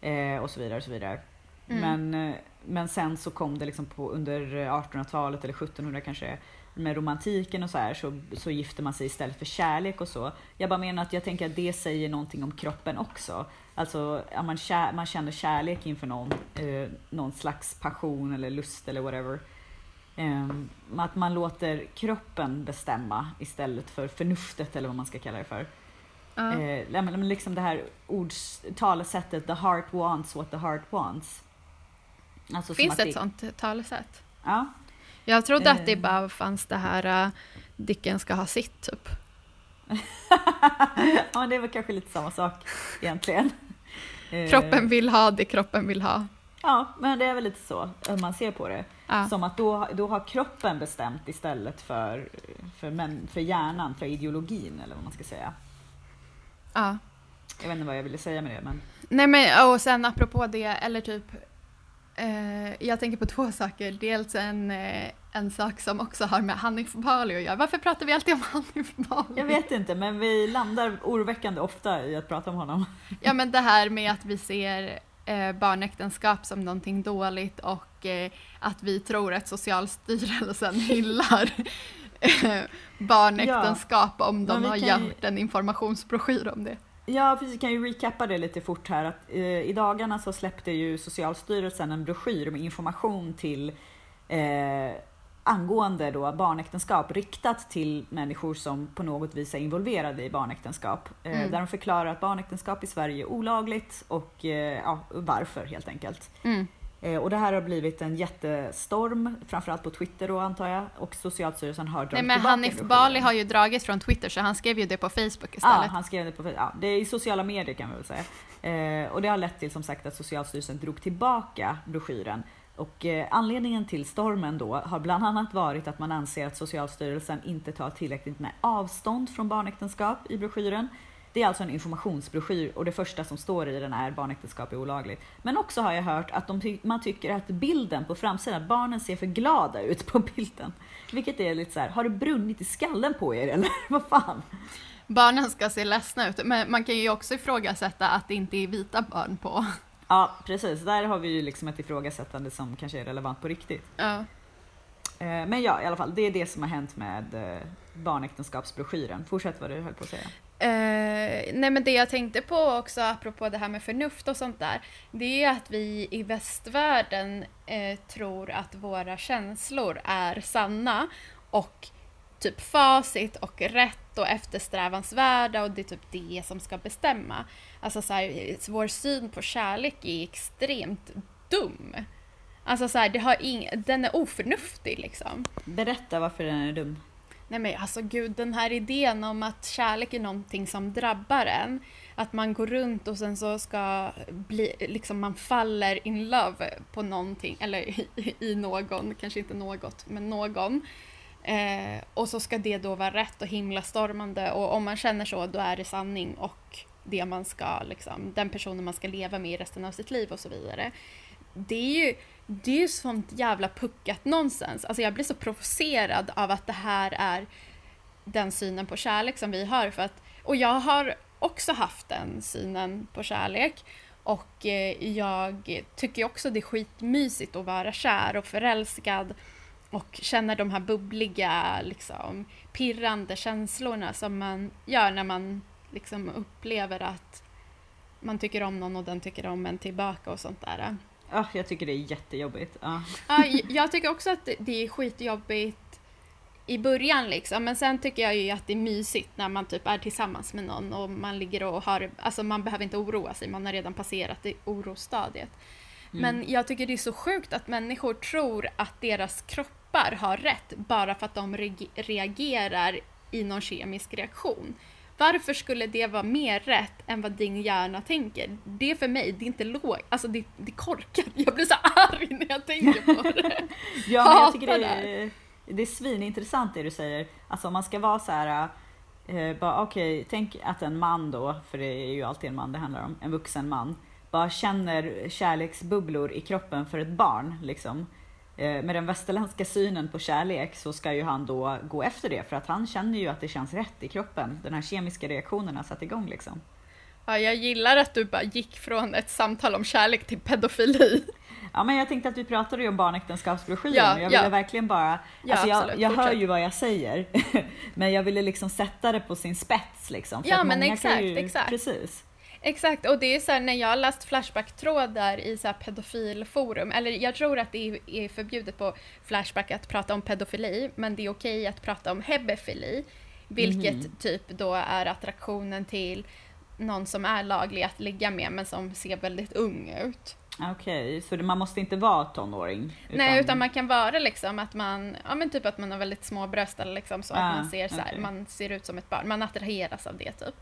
Eh, och så vidare. Och så vidare. Mm. Men, men sen så kom det liksom på, under 1800-talet eller 1700 kanske med romantiken och så här så, så gifter man sig istället för kärlek och så. Jag bara menar att jag tänker att det säger någonting om kroppen också. Alltså ja, man, kär, man känner kärlek inför någon, eh, någon slags passion eller lust eller whatever. Ehm, att man låter kroppen bestämma istället för förnuftet eller vad man ska kalla det för. Ja. Eh, liksom det här ords, talesättet the heart wants what the heart wants. Alltså Finns att det ett sånt talesätt? Ja, Jag trodde att det Eh. bara fanns det här uh, Dicken ska ha sitt typ. Ja, det var kanske lite samma sak egentligen. Eh, Kroppen vill ha det kroppen vill ha. Ja, men det är väl lite så om man ser på det. Ja. Som att då, då har kroppen bestämt istället för, för, män, för hjärnan, för ideologin eller vad man ska säga. Ja. Jag vet inte vad jag ville säga med det men Nej men och sen apropå det, eller typ eh, Jag tänker på två saker. Dels en, eh, en sak som också har med Hanif Bali att göra. Varför pratar vi alltid om Hanif Bali? jag vet inte men vi landar oroväckande ofta i att prata om honom. Ja men det här med att vi ser eh, barnäktenskap som någonting dåligt och eh, att vi tror att Socialstyrelsen hyllar eh, barnäktenskap om de har ju- gjort en informationsbroschyr om det. Ja, precis. Kan ju recappa det lite fort här. Att, eh, I dagarna så släppte ju Socialstyrelsen en broschyr med information till eh, angående då barnäktenskap riktat till människor som på något vis är involverade i barnäktenskap. Eh, Mm. Där de förklarar att barnäktenskap i Sverige är olagligt och eh, ja, varför helt enkelt. Mm. Eh, och det här har blivit en jättestorm, framförallt på Twitter då antar jag, och Socialstyrelsen har dragit Nej men Hanif. Bali har ju dragit från Twitter så han skrev ju det på Facebook Ja, istället. han skrev det på ja, det är i sociala medier kan vi väl säga. Eh, och det har lett till som sagt att Socialstyrelsen drog tillbaka broschyren. Och eh, anledningen till stormen då har bland annat varit att man anser att Socialstyrelsen inte tar tillräckligt med avstånd från barnäktenskap i broschyren. Det är alltså en informationsbroschyr och det första som står i den är barnäktenskap är olagligt. Men också har jag hört att de man tycker att bilden på framsidan, barnen ser för glada ut på bilden. Vilket är lite så här, har det brunnit i skallen på er eller vad fan? Barnen ska se ledsna ut, men man kan ju också ifrågasätta att det inte är vita barn på. Ja, precis. Där har vi ju liksom ett ifrågasättande som kanske är relevant på riktigt. Ja. Eh, Men ja, i alla fall, det är det som har hänt med eh, barnäktenskapsbroschyren. Fortsätt vad du höll på att säga. Eh, nej men det jag tänkte på också apropå det här med förnuft och sånt där. Det är att vi i västvärlden eh, tror att våra känslor är sanna och typ facit och rätt och eftersträvansvärda och det är typ det som ska bestämma. Alltså så här, vår syn på kärlek är extremt dum. Alltså så här, det har ing- den är oförnuftig liksom. Berätta varför den är dum. Nej men alltså gud, den här idén om att kärlek är någonting som drabbar en. Att man går runt och sen så ska bli, liksom man faller in love på någonting, eller i, i någon, kanske inte något, men någon. Eh, och så ska det då vara rätt och himla stormande och om man känner så då är det sanning och det man ska, liksom, den personen man ska leva med i resten av sitt liv och så vidare. Det är ju, det är ju sånt jävla puckat nonsens. Alltså jag blir så provocerad av att det här är den synen på kärlek som vi har. För att, och jag har också haft den synen på kärlek. Och eh, jag tycker också det är skitmysigt att vara kär och förälskad och känna de här bubbliga, liksom, pirrande känslorna som man gör när man liksom upplever att man tycker om någon och den tycker om en tillbaka och sånt där. Ja, jag tycker det är jättejobbigt. Ja. Ja, j- jag tycker också att det- är skitjobbigt i början liksom, men sen tycker jag ju att det är mysigt när man typ är tillsammans med någon och man ligger och har, alltså man behöver inte oroa sig, man har redan passerat det orostadiet. Men jag tycker det är så sjukt att människor tror att deras kroppar har rätt bara för att de reag- reagerar i någon kemisk reaktion. Varför skulle det vara mer rätt än vad din hjärna tänker? Det för mig, det är inte lågt, alltså det, det är korkat. Jag blir så arg när jag tänker på det. Ja, men jag tycker det är, det är svinintressant det du säger. Alltså om man ska vara så här, eh, bara okej, tänk att en man då, för det är ju alltid en man det handlar om, en vuxen man, bara känner kärleksbubblor i kroppen för ett barn liksom. Eh, Med den västerländska synen på kärlek så ska ju han då gå efter det för att han känner ju att det känns rätt i kroppen. Den här kemiska reaktionen har satt igång liksom. Ja, jag gillar att du bara gick från ett samtal om kärlek till pedofili. Ja men jag tänkte att vi pratade ju om barnäktenskapsbroschyren Ja, och jag ja. ville verkligen bara, Ja, alltså jag, jag hör ju vad jag säger, men jag ville liksom sätta det på sin spets liksom. Ja, men exakt, ju, exakt. Precis. Exakt, och det är så här, när jag har läst Flashback-trådar i så här pedofilforum, eller jag tror att det är- förbjudet på Flashback att prata om pedofili, men det är okej att prata om hebefili, vilket Mhm. typ då är attraktionen till någon som är laglig att ligga med men som ser väldigt ung ut. Okej, så det, man måste inte vara tonåring? Nej, utan man kan vara liksom att man, ja men typ att man har väldigt små bröst eller liksom så Ah, att man ser så här, man ser ut som ett barn, man attraheras av det typ.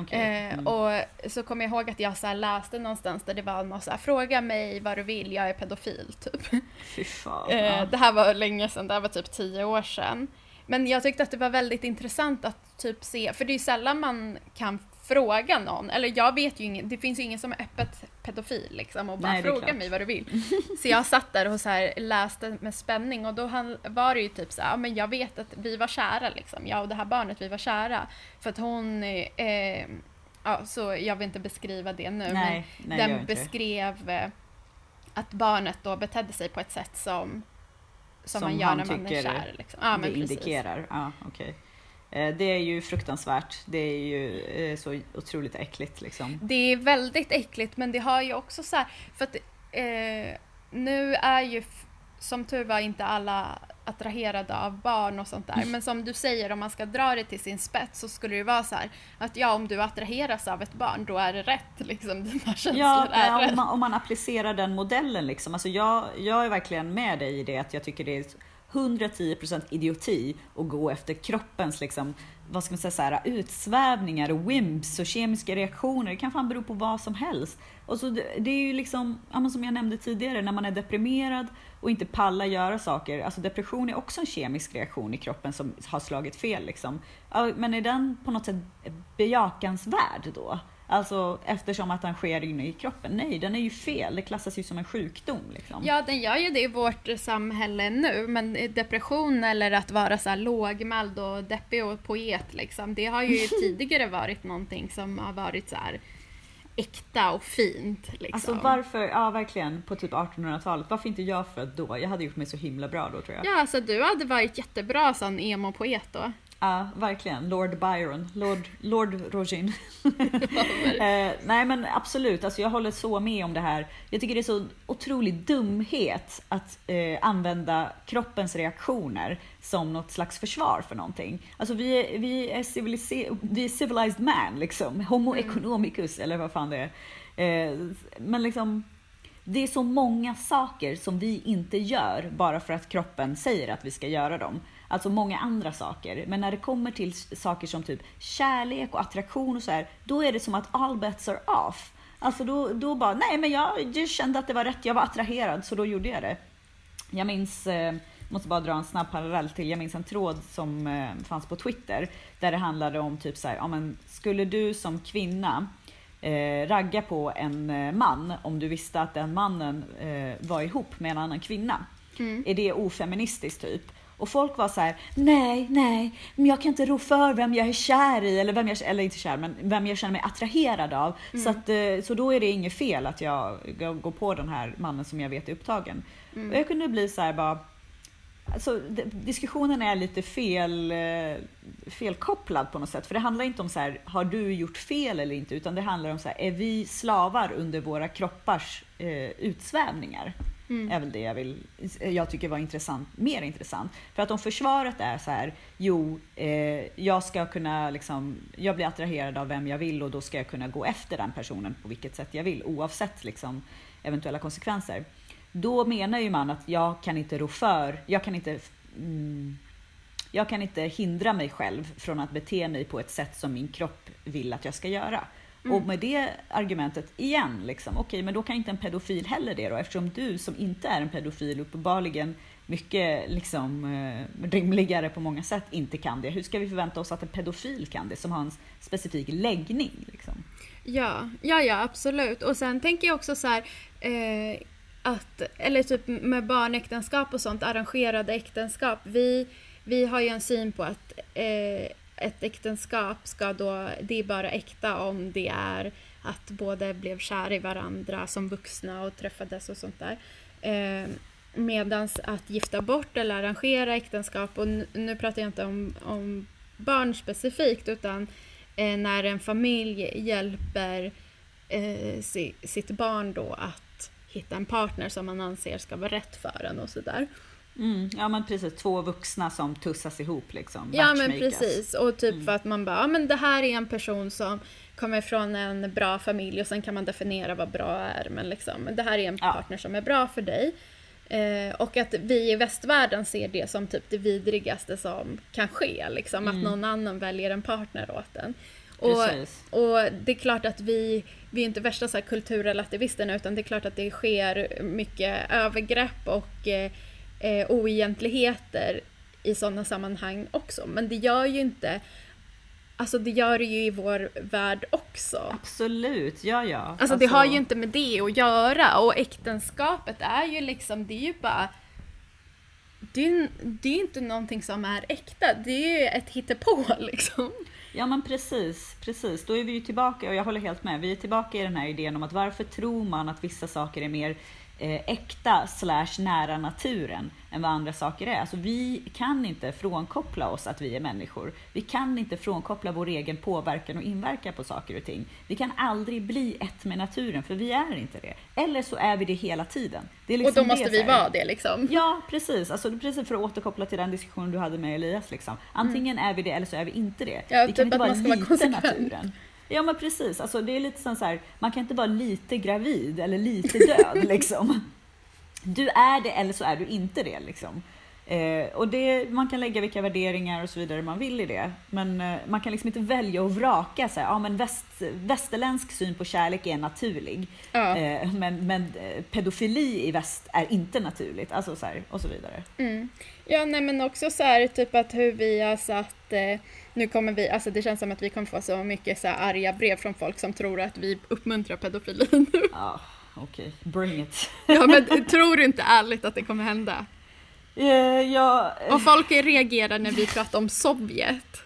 Okej, Eh, mm. Och så kommer jag ihåg att jag så läste någonstans där det var någon så här, fråga mig vad du vill, jag är pedofil typ. Fy fan. Eh. Det här var länge sedan, det här var typ tio år sedan. Men jag tyckte att det var väldigt intressant att typ se, för det är ju sällan man kan fråga någon, eller jag vet ju ingen, det finns ju ingen som är öppet pedofil liksom och bara Nej, fråga mig vad du vill. Så jag satt där och så här läste med spänning och då var det ju typ så här, ja men jag vet att vi var kära liksom, jag och det här barnet vi var kära. För att hon, eh, ja så jag vill inte beskriva det nu, men nej, nej, gör den det. beskrev eh, att barnet då betedde sig på ett sätt som, som, Som man gör när man är kär. Liksom. Ja, men det indikerar. Ja, okej. Eh, Det är ju fruktansvärt. Det är ju eh, så otroligt äckligt liksom. Det är väldigt äckligt men det har ju också så här, för att eh, nu är ju som tur var inte alla attraherad av barn och sånt där. Men som du säger, om man ska dra det till sin spets så skulle det vara så här att ja, om du attraheras av ett barn, då är det rätt. Liksom, dina känslor Ja, är ja, rätt. om, man, om man applicerar den modellen liksom. Alltså jag, jag är verkligen med dig i det att jag tycker det är 110% idioti att gå efter kroppens liksom, vad ska man säga, så här, utsvävningar och wimps och kemiska reaktioner. Det kan fan bero på vad som helst. Och så det, det är ju liksom, ja, men som jag nämnde tidigare, när man är deprimerad och inte pallar göra saker. Alltså depression är också en kemisk reaktion i kroppen som har slagit fel. Liksom. Ja, Men är den på något sätt bejakansvärd då? Alltså eftersom att den sker inne i kroppen? Nej, den är ju fel. Det klassas ju som en sjukdom. Liksom. Ja, den gör ju det i vårt samhälle nu, men depression eller att vara så här lågmäld och deppig och poet, liksom, det har ju tidigare varit någonting som har varit så här äkta och fint. Liksom. Alltså varför, ja verkligen, på typ 1800-talet, varför inte jag född då? Jag hade gjort mig så himla bra då tror jag. Ja, alltså du hade varit jättebra sån emo-poet då. Ja, verkligen. Lord Byron. Lord, Lord Rogin. eh, nej men absolut, alltså jag håller så med om det här. Jag tycker det är så otrolig dumhet att eh, använda kroppens reaktioner som något slags försvar för någonting. Alltså vi är, vi är, civilise- vi är civilized man liksom. Homo economicus eller vad fan det är. Eh, men liksom det är så många saker som vi inte gör bara för att kroppen säger att vi ska göra dem. Alltså många andra saker. Men när det kommer till saker som typ kärlek och attraktion och så här, då är det som att all bets are off. Alltså då, då bara, nej men jag, kände att det var rätt, jag var attraherad så då gjorde jag det. Jag minns, eh, måste bara dra en snabb parallell till, jag minns en tråd som eh, fanns på Twitter där det handlade om typ så här, ja men skulle du som kvinna eh, ragga på en eh, man om du visste att den mannen eh, var ihop med en annan kvinna? Är det ofeministiskt typ? Och folk var så här: nej, nej, men jag kan inte rå för vem jag är kär i, eller vem jag, eller inte kär, men vem jag känner mig attraherad av. Så, att, eh, så då är det inget fel att jag går går på den här mannen som jag vet är upptagen. Och jag kunde bli så här bara, Alltså, diskussionen är lite fel, eh, felkopplad på något sätt. För det handlar inte om så här, har du gjort fel eller inte? Utan det handlar om så här, är vi slavar under våra kroppars eh, utsvävningar? Mm. är väl det jag, vill, jag tycker var intressant, mer intressant. För att om försvaret är så här, jo, eh, jag ska kunna liksom, jag blir attraherad av vem jag vill och då ska jag kunna gå efter den personen på vilket sätt jag vill oavsett liksom, eventuella konsekvenser. Då menar ju man att jag kan inte rå för, jag kan inte mm, jag kan inte hindra mig själv från att bete mig på ett sätt som min kropp vill att jag ska göra. Och med det argumentet igen, liksom, okej, men då kan inte en pedofil heller det då, eftersom du som inte är en pedofil uppenbarligen mycket liksom, eh, rimligare på många sätt inte kan det. Hur ska vi förvänta oss att en pedofil kan det som har en specifik läggning? Liksom? Ja, ja, ja absolut. Och sen tänker jag också så här eh, att, eller typ med barnäktenskap och sånt, arrangerade äktenskap. Vi, vi har ju en syn på att eh, ett äktenskap ska då, det är bara äkta om det är att båda blev kära i varandra som vuxna och träffades och sånt där. Eh, Medan att gifta bort eller arrangera äktenskap, och nu, nu pratar jag inte om, om barn specifikt, utan eh, när en familj hjälper eh, si, sitt barn då att hitta en partner som man anser ska vara rätt för en och sådär. Mm, ja men precis, två vuxna som tussas ihop liksom. Ja men precis, och typ för att man bara, ja men det här är en person som kommer från en bra familj och sen kan man definiera vad bra är, men liksom, det här är en Ja. partner som är bra för dig. Eh, och att vi i västvärlden ser det som typ det vidrigaste som kan ske, liksom, att någon annan väljer en partner åt en. Och, och det är klart att vi, vi är inte värsta så kulturrelativisterna utan det är klart att det sker mycket övergrepp och eh, eh, oegentligheter i sådana sammanhang också. Men det gör ju inte, alltså det gör det ju i vår värld också. Absolut, ja ja. Alltså det har ju inte med det att göra och äktenskapet är ju liksom, det är ju bara det är, ju- det är inte någonting som är äkta, det är ju ett hittepå liksom. Ja men precis, precis. Då är vi ju tillbaka, och jag håller helt med, vi är tillbaka i den här idén om att varför tror man att vissa saker är mer äkta slash nära naturen än vad andra saker är. Alltså vi kan inte frånkoppla oss att vi är människor. Vi kan inte frånkoppla vår egen påverkan och inverkan på saker och ting. Vi kan aldrig bli ett med naturen, för vi är inte det. Eller så är vi det hela tiden. Det är och då liksom måste vi vara det liksom. Ja, precis. Alltså, precis för att återkoppla till den diskussionen du hade med Elias. Liksom. Antingen är vi det eller så är vi inte det. Mm. Ja, vi typ kan inte att vara lite naturen. Ja men precis, alltså, det är lite som så här, man kan inte vara lite gravid eller lite död liksom. Du är det eller så är du inte det liksom. Eh, och det, man kan lägga vilka värderingar och så vidare man vill i det. Men eh, man kan liksom inte välja och vraka. Så här, ja, men väst, västerländsk syn på kärlek är naturlig. Ja. Eh, men men eh, pedofili i väst är inte naturligt. Alltså, så här, och så vidare. Mm. Ja, nej men också så här typ att hur vi har satt, eh, nu kommer vi, alltså det känns som att vi kommer få så mycket så här arga brev från folk som tror att vi uppmuntrar pedofili nu. Ja, okej. Bring it. ja men tror du inte ärligt att det kommer hända? Eh, ja, eh, Och folk reagerar när vi pratar om Sovjet.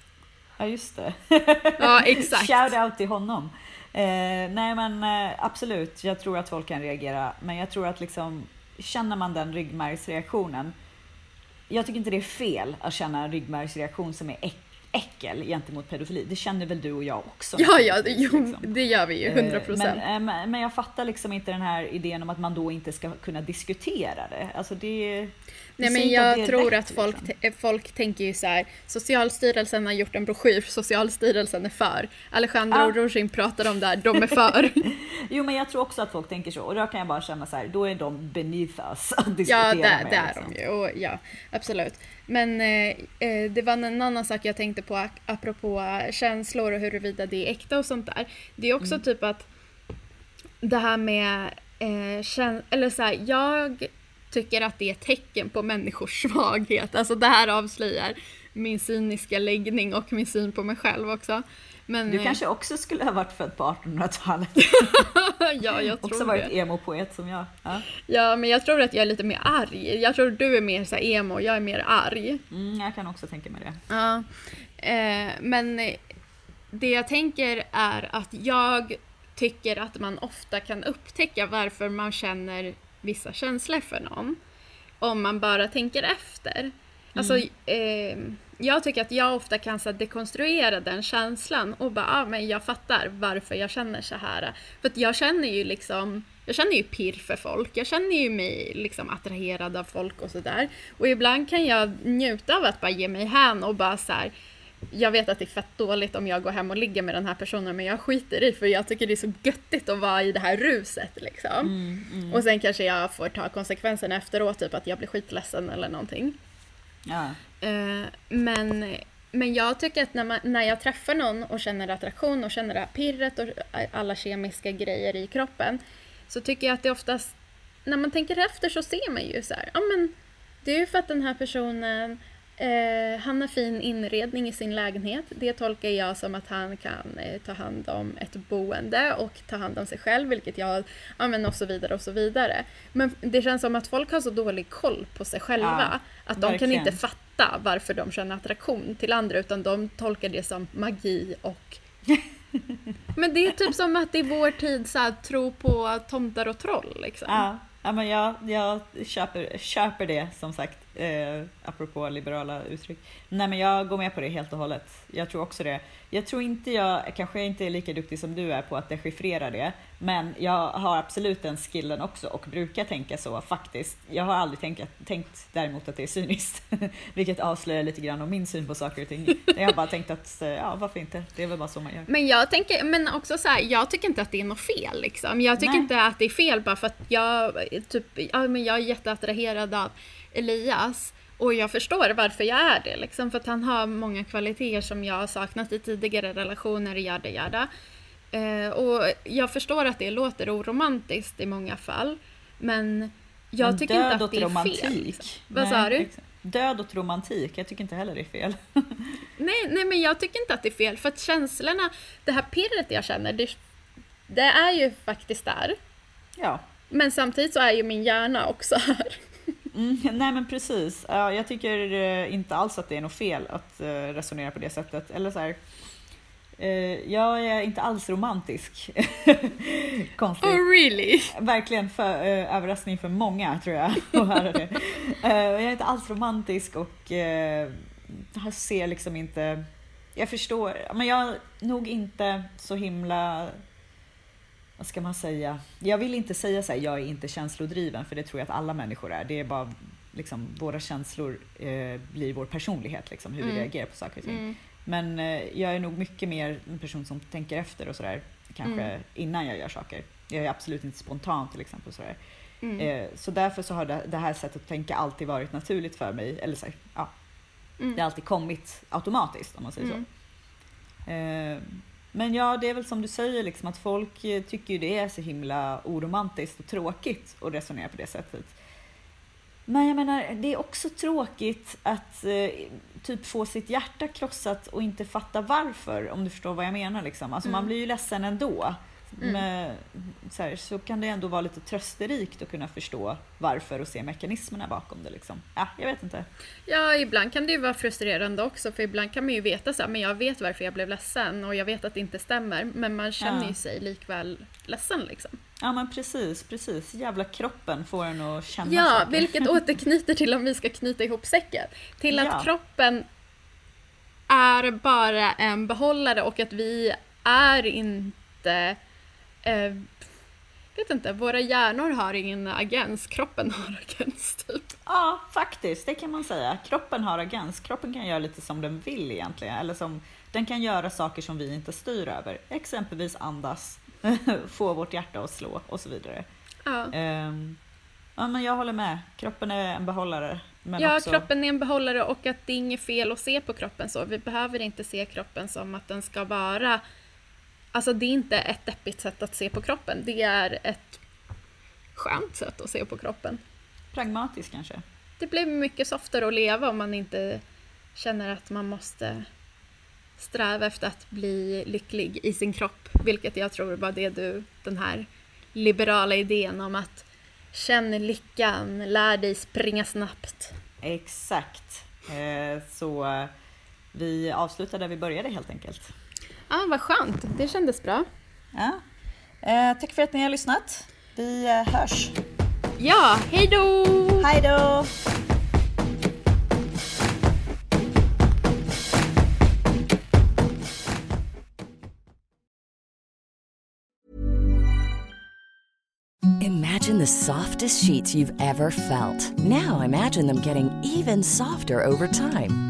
ja, just det. Ja, exakt. Shout out till honom. Eh, nej men eh, absolut, jag tror att folk kan reagera. Men jag tror att liksom, känner man den ryggmärgsreaktionen. Jag tycker inte det är fel att känna en ryggmärgsreaktion som är äck, äckel gentemot pedofili. Det känner väl du och jag också? Ja, ja, det, jo, liksom. det gör vi ju, 100 Eh, procent. Men, men, men jag fattar liksom inte den här idén om att man då inte ska kunna diskutera det. Alltså det Nej men jag tror rätt, att folk, liksom. folk tänker ju så här. Socialstyrelsen har gjort en broschyr, Socialstyrelsen är för. Alejandro Ja. Rojin pratar om det här, de är för. Jo men jag tror också att folk tänker så och då kan jag bara känna så här, då är de beneath us att diskutera Ja, det, med. det är liksom. de ju. Och, ja, absolut. Men eh, eh, det var en annan sak jag tänkte på apropå känslor och huruvida det är äkta och sånt där. Det är också Mm. typ att det här med eh, eller så här, jag tycker att det är ett tecken på människors svaghet. Alltså det här avslöjar min cyniska läggning och min syn på mig själv också. Men, Du eh, kanske också skulle ha varit född på 1800-talet. ja, jag tror också varit emo-poet som jag. Ja. Ja, men jag tror att jag är lite mer arg. Jag tror du är mer så emo, jag är mer arg. Mm, jag kan också tänka mig det. Ja, eh, men eh, det jag tänker är att jag tycker att man ofta kan upptäcka varför man känner vissa känslor för någon. Om man bara tänker efter. Alltså, eh, jag tycker att jag ofta kan så dekonstruera den känslan och bara, ah, men jag fattar varför jag känner så här. För jag känner ju liksom, jag känner ju pirr för folk, jag känner ju mig liksom attraherad av folk och sådär. Och ibland kan jag njuta av att bara ge mig hän och bara så här, jag vet att det är fett dåligt om jag går hem och ligger med den här personen men jag skiter i för jag tycker det är så göttigt att vara i det här ruset liksom. Och sen kanske jag får ta konsekvenserna efteråt, typ att jag blir skitledsen eller någonting. Ja. Eh, men, men jag tycker att när, man, när jag träffar någon och känner attraktion och känner det här pirret och alla kemiska grejer i kroppen så tycker jag att det oftast, när man tänker efter så ser man ju så här, ja men det är ju för att den här personen eh, han har fin inredning i sin lägenhet. Det tolkar jag som att han kan eh, ta hand om ett boende och ta hand om sig själv, vilket jag, ja men och så vidare och så vidare. Men det känns som att folk har så dålig koll på sig själva Ja, att de kan verkligen. inte fatta varför de känner attraktion till andra utan de tolkar det som magi och Men det är typ som att i vår tid så här, tro på tomtar och troll liksom. Ja, ja men jag, jag köper, köper det som sagt, eh, apropå liberala uttryck. Nej men jag går med på det helt och hållet. Jag tror också det. Jag tror inte jag, kanske inte är lika duktig som du är på att dechiffrera det, men jag har absolut den skillen också och brukar tänka så faktiskt. Jag har aldrig tänkt, tänkt däremot att det är cyniskt, vilket avslöjar lite grann om min syn på saker och ting. Jag har bara tänkt att, eh, ja varför inte, det är väl bara så man gör. Men jag tänker, men också så här, jag tycker inte att det är något fel liksom. Jag tycker Nej. inte att det är fel bara för att jag, typ, ja, men jag är jätteattraherad av Elias. Och jag förstår varför jag är det liksom. För att han har många kvaliteter som jag har saknat i tidigare relationer, jada jada. Eh, och jag förstår att det låter oromantiskt i många fall. Men jag Men tycker inte att det är romantik. fel. Liksom. Vad Nej, sa du? exakt. Död åt romantik, jag tycker inte heller det är fel. Nej, nej, men jag tycker inte att det är fel. För att känslorna, det här pirret jag känner, det, det är ju faktiskt där. Ja, Men samtidigt så är ju min hjärna också här. Mm, nej men precis. Ja, jag tycker eh, inte alls att det är något fel att eh, resonera på det sättet. Eller så här, jag är inte alls romantisk. Konstigt. Oh really? Verkligen för, eh, överraskning för många tror jag att höra det. Eh, jag är inte alls romantisk och eh, jag ser liksom inte... Jag förstår, men jag är nog inte så himla... Vad ska man säga? Jag vill inte säga så här, jag är inte känslodriven, för det tror jag att alla människor är. Det är bara liksom, våra känslor eh, blir vår personlighet, liksom, hur vi Mm. reagerar på saker och ting. Mm. Men eh, jag är nog mycket mer en person som tänker efter och sådär, kanske Mm. innan jag gör saker. Jag är absolut inte spontan till exempel. Sådär. Mm. Eh, så därför så har det, här sättet att tänka alltid varit naturligt för mig. Eller så, här, ja, Mm. det har alltid kommit automatiskt om man säger Mm. så. Eh, men ja, det är väl som du säger, liksom, att folk tycker ju det är så himla oromantiskt och tråkigt att resonera på det sättet. Men jag menar, det är också tråkigt att eh, typ få sitt hjärta krossat och inte fatta varför, om du förstår vad jag menar. Liksom. Alltså, Man Mm. blir ju ledsen ändå. Mm. Men, så, här, så kan det ändå vara lite trösterikt att kunna förstå varför och se mekanismerna bakom det. Liksom. Ja, jag vet inte. Ja, ibland kan det ju vara frustrerande också för ibland kan man ju veta så här, men jag vet varför jag blev ledsen och jag vet att det inte stämmer men man känner Ja. ju sig likväl ledsen liksom. Ja men precis, precis. Jävla kroppen får en att känna Ja, saker. vilket återknyter till om vi ska knyta ihop säcken. Till Ja. att kroppen är bara en behållare och att vi är inte... Eh, vet inte, våra hjärnor har ingen agens, kroppen har agens typ. Ja, faktiskt. Det kan man säga. Kroppen har agens. Kroppen kan göra lite som den vill egentligen. Eller som, den kan göra saker som vi inte styr över. Exempelvis andas, få vårt hjärta att slå och så vidare. Ja. Ehm, ja, men jag håller med. Kroppen är en behållare. Ja, också, kroppen är en behållare och att det är inget fel att se på kroppen så. Vi behöver inte se kroppen som att den ska vara... Alltså det är inte ett deppigt sätt att se på kroppen. Det är ett skönt sätt att se på kroppen. Pragmatisk kanske. Det blir mycket softare att leva om man inte känner att man måste sträva efter att bli lycklig i sin kropp. Vilket jag tror var det du, den här liberala idén om att känn lyckan, lär dig springa snabbt. Exakt. Eh, så vi avslutar där vi började helt enkelt. Ja, ah, vad skönt. Det kändes bra. Ja. Eh, tack för att ni har lyssnat. Vi eh, hörs. Ja, hej då! Hej då! Imagine the softest sheets you've ever felt. Now imagine them getting even softer over time.